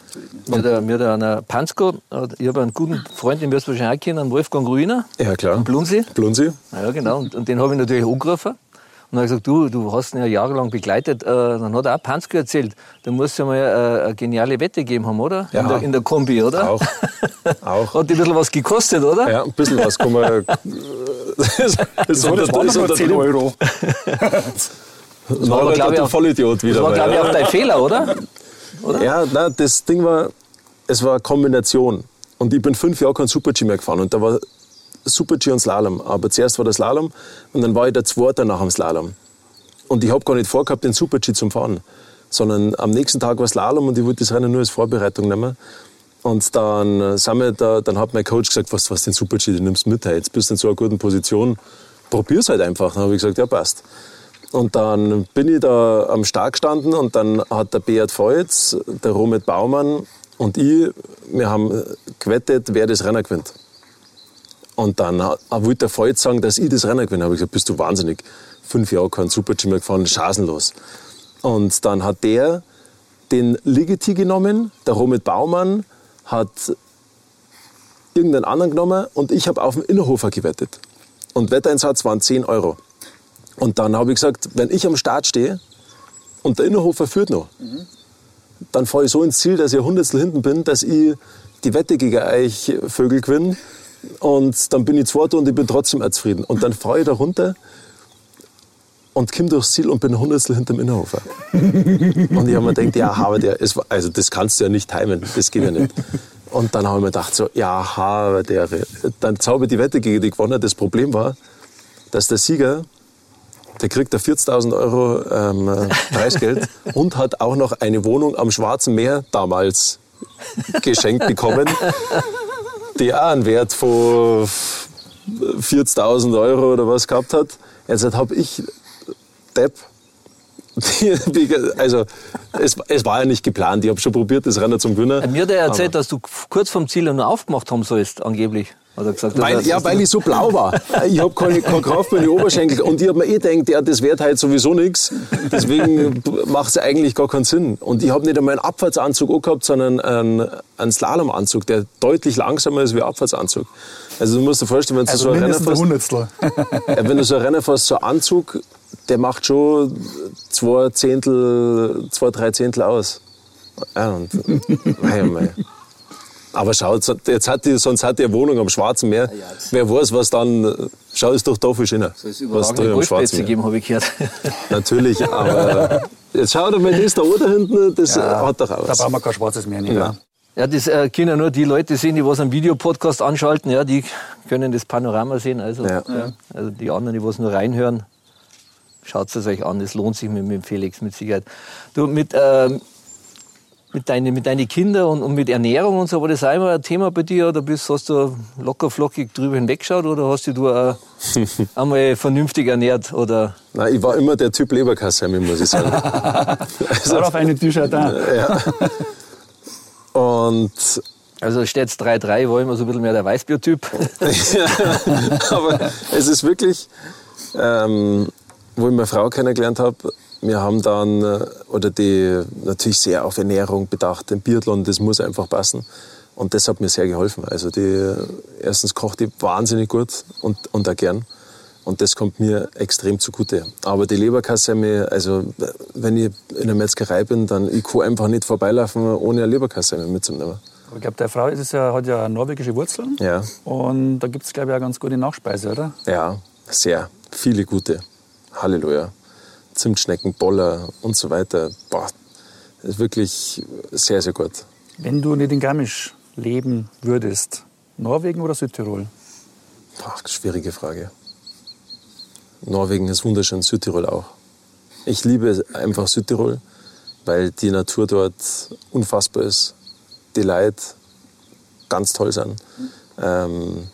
Mir der- mir hat einer Pansko, ich habe einen guten Freund, den wirst du wahrscheinlich auch kennen, Wolfgang Ruiner, Ja, klar. am Blunsee. Blunsi? Ja, genau. Und, und den habe ich natürlich angerufen. Und dann habe ich gesagt, du, du hast ihn ja jahrelang begleitet. Äh, dann hat er auch Pansko erzählt, da musst du ja mal äh, eine geniale Wette gegeben haben, oder? Ja. In, der, in der Kombi, oder? Auch. Auch. Hat die ein bisschen was gekostet, oder? Ja, ein bisschen was kann man. das, das, So, das waren doch nur 10 Euro. aber, glaub ich, der auch- Vollidiot wieder. Das war, glaube ich, auch dein Fehler, oder? Ja, nein, das Ding war, es war eine Kombination. Und ich bin fünf Jahre kein Super-G mehr gefahren. Und da war Super-G und Slalom. Aber zuerst war der Slalom und dann war ich der Zweite nach dem Slalom. Und ich habe gar nicht vorgehabt, den Super-G zum Fahren. Sondern am nächsten Tag war Slalom und ich wollte das Rennen nur als Vorbereitung nehmen. Und dann, äh, sind wir da, dann hat mein Coach gesagt, was, was den Super-G, den nimmst du mit, hey, jetzt bist du in so einer guten Position, probier's halt einfach. Dann habe ich gesagt, ja passt. Und dann bin ich da am Start gestanden und dann hat der Beat Feutz, der Romet Baumann und ich, wir haben gewettet, wer das Rennen gewinnt. Und dann hat- wollte der Feutz sagen, dass ich das Rennen gewinne. habe ich gesagt, bist du wahnsinnig. Fünf Jahre kein Super-G mehr gefahren, chancenlos. Und dann hat der den Ligeti genommen, der Romet Baumann hat irgendeinen anderen genommen und ich habe auf den Innerhofer gewettet. Und Wetteinsatz waren 10 Euro. Und dann habe ich gesagt, wenn ich am Start stehe und der Innerhofer führt noch, dann fahre ich so ins Ziel, dass ich ein Hundertstel hinten bin, dass ich die Wette gegen euch Vögel gewinne. Und dann bin ich Zweiter und ich bin trotzdem zufrieden. Und dann fahre ich da runter und komme durchs Ziel und bin ein Hundertstel hinterm Innerhofer. und ich habe mir gedacht, ja, aber der, ist, also das kannst du ja nicht timen, das geht ja nicht. Und dann habe ich mir gedacht, so, ja, aber der, dann habe ich die Wette gegen die gewonnen. Das Problem war, dass der Sieger, der kriegt da 40.000 Euro ähm, Preisgeld und hat auch noch eine Wohnung am Schwarzen Meer damals geschenkt bekommen, die auch einen Wert von 40.000 Euro oder was gehabt hat. Jetzt habe ich Depp. also, es, es, war ja nicht geplant. Ich habe schon probiert, das Rennen zum Gewinnen. Mir hat er erzählt, dass du kurz vom Ziel nur aufgemacht haben sollst, angeblich. Gesagt, weil, ja, weil ich so blau war. Ich habe keine, keine Kraft mehr in den Oberschenkel. Und ich habe mir eh gedacht, ja, das wird halt sowieso nichts. Deswegen macht es eigentlich gar keinen Sinn. Und ich habe nicht einmal einen Abfahrtsanzug gehabt, sondern einen, einen Slalomanzug, der deutlich langsamer ist wie ein Abfahrtsanzug. Also du musst dir vorstellen, wenn du also so ein Rennen fährst, wenn du so ein Rennen fährst, so ein Anzug, der macht schon zwei Zehntel, zwei, drei Zehntel aus. Ja, und, mei, mei. Aber schau, jetzt hat die, sonst hat die eine Wohnung am Schwarzen Meer. Ja, Wer weiß, was dann. Schau, ist doch da viel schöner. Soll es überragende Golfplätze geben, habe ich gehört. Natürlich, aber jetzt schau dir mal das da oben hinten, das ja, hat doch auch was. Da brauchen wir kein schwarzes Meer nicht. Ja. Ja, das äh, können nur die Leute sehen, die was einen Videopodcast anschalten, ja, die können das Panorama sehen. Also, ja. Ja, also die anderen, die was nur reinhören, schaut es euch an. Das lohnt sich mit, mit Felix mit Sicherheit. Du, mit, äh, mit deinen mit deine Kindern und, und, mit Ernährung und so, war das auch immer ein Thema bei dir? Oder bist, hast du locker flockig drüber hinweggeschaut oder hast du äh, einmal vernünftig ernährt? Oder? Nein, ich war immer der Typ Leberkasse, muss ich sagen. also, auf eine T-Shirt da. Ja. Und also steht es 3-3, war immer so ein bisschen mehr der Weißbier-Typ. ja, aber es ist wirklich, ähm, wo ich meine Frau kennengelernt habe, wir haben dann, äh, oder die natürlich sehr auf Ernährung bedacht, den Biathlon, das muss einfach passen. Und das hat mir sehr geholfen. Also die, erstens kocht die wahnsinnig gut und, und auch gern. Und das kommt mir extrem zugute. Aber die Leberkassemme, also wenn ich in der Metzgerei bin, dann ich kann einfach nicht vorbeilaufen, ohne eine Leberkassemme mitzunehmen. Ich glaube, der Frau ist ja, hat ja norwegische Wurzeln. Ja. Und da gibt es, glaube ich, auch ganz gute Nachspeise, oder? Ja, sehr. Viele gute. Halleluja. Zimtschnecken, Boller und so weiter. Boah, ist wirklich sehr, sehr gut. Wenn du nicht in Garmisch leben würdest, Norwegen oder Südtirol? Boah, schwierige Frage. Norwegen ist wunderschön, Südtirol auch. Ich liebe einfach Südtirol, weil die Natur dort unfassbar ist, die Leute ganz toll sind, ähm,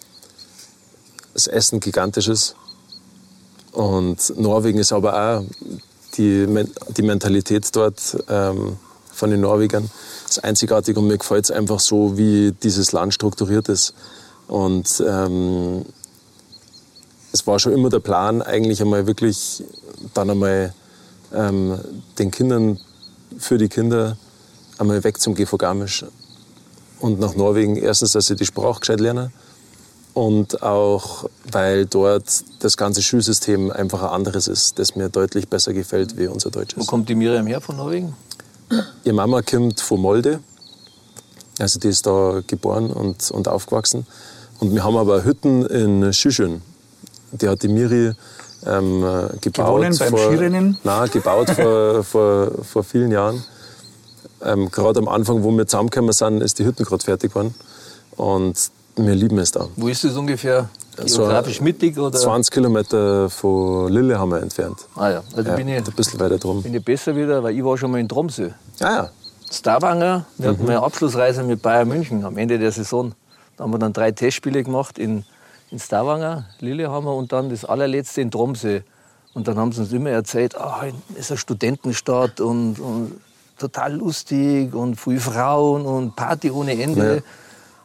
das Essen gigantisch ist. Und Norwegen ist aber auch die, die Mentalität dort ähm, von den Norwegern ist einzigartig und mir gefällt es einfach so, wie dieses Land strukturiert ist. Und ähm, es war schon immer der Plan, eigentlich einmal wirklich dann einmal ähm, den Kindern, für die Kinder, einmal weg zum GV Garmisch und nach Norwegen. Erstens, dass sie die Sprache gescheit lernen und auch, weil dort das ganze Schulsystem einfach ein anderes ist, das mir deutlich besser gefällt wie unser deutsches. Wo kommt die Miriam her von Norwegen? Ihre Mama kommt von Molde. Also die ist da geboren und, und aufgewachsen. Und wir haben aber Hütten in Schüschön. Die hat die Miri ähm, gebaut. Gewonnen beim vor, Skirennen? Nein, gebaut vor, vor, vor vielen Jahren. Ähm, gerade am Anfang, wo wir zusammengekommen sind, ist die Hütte gerade fertig geworden. Und wir lieben es da. Wo ist es ungefähr? Geografisch so mittig? Oder? 20 Kilometer von Lillehammer entfernt. Ah ja, also ja, bin ich, ein bisschen weiter drum. Bin ich besser wieder, weil ich war schon mal in Tromsø. Ah ja. Stavanger, wir mhm. hatten meine Abschlussreise mit Bayern München am Ende der Saison. Da haben wir dann drei Testspiele gemacht in in Stavanger, Lillehammer und dann das allerletzte in Tromsø. Und dann haben sie uns immer erzählt, ah, es ist eine Studentenstadt und, und, total lustig und viele Frauen und Party ohne Ende. Ja.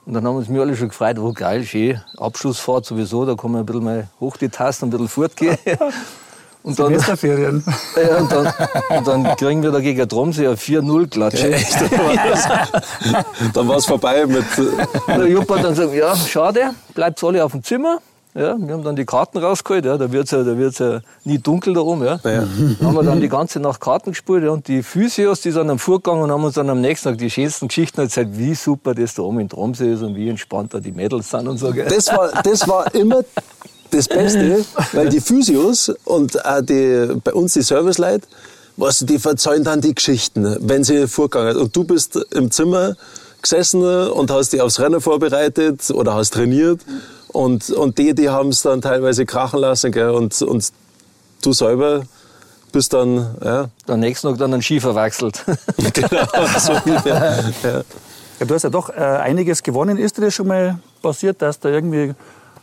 Und dann haben uns mir alle schon gefreut, oh geil, schön, Abschlussfahrt sowieso, da kann man ein bisschen mal hoch die Tasten, ein bisschen fortgehen. Und dann, Semesterferien. Ja, und, dann, und dann kriegen wir da gegen Tromsø eine 4-0-Klatsche. Ja, dann war es vorbei mit... Der Jupp hat dann gesagt, ja, schade, bleibt alle auf dem Zimmer. Ja, wir haben dann die Karten rausgeholt, ja, da wird es ja, da wird's ja nie dunkel da oben. Ja. ja. Dann haben wir dann die ganze Nacht Karten gespielt ja, und die Physios, die sind am Vorgang und haben uns dann am nächsten Tag die schönsten Geschichten erzählt, wie super das da oben in Tromsø ist und wie entspannt da die Mädels sind und so. Gell. Das war, das war immer das Beste, weil die Physios und auch die, bei uns die Serviceleute, was, die verzeihen dann die Geschichten, wenn sie vorgegangen sind. Und du bist im Zimmer gesessen und hast dich aufs Rennen vorbereitet oder hast trainiert. Und, und die, die haben es dann teilweise krachen lassen. Gell? Und, und du selber bist dann. Ja. Am nächsten Tag dann einen Ski verwechselt. genau, so ungefähr. Ja. ja. du hast ja doch äh, einiges gewonnen. Ist dir das schon mal passiert, dass da irgendwie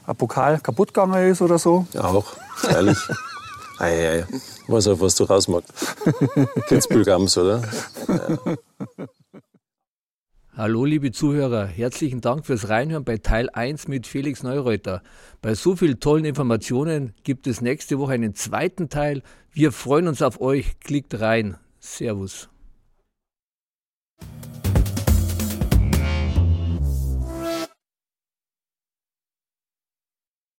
ein Pokal kaputt gegangen ist oder so? Ja, auch, ehrlich. ei, ei. Weiß auch, was du rausmachst. Kitzbühel-Gams, oder? Ja. Hallo liebe Zuhörer, herzlichen Dank fürs Reinhören bei Teil 1 mit Felix Neureuter. Bei so vielen tollen Informationen gibt es nächste Woche einen zweiten Teil. Wir freuen uns auf euch. Klickt rein. Servus.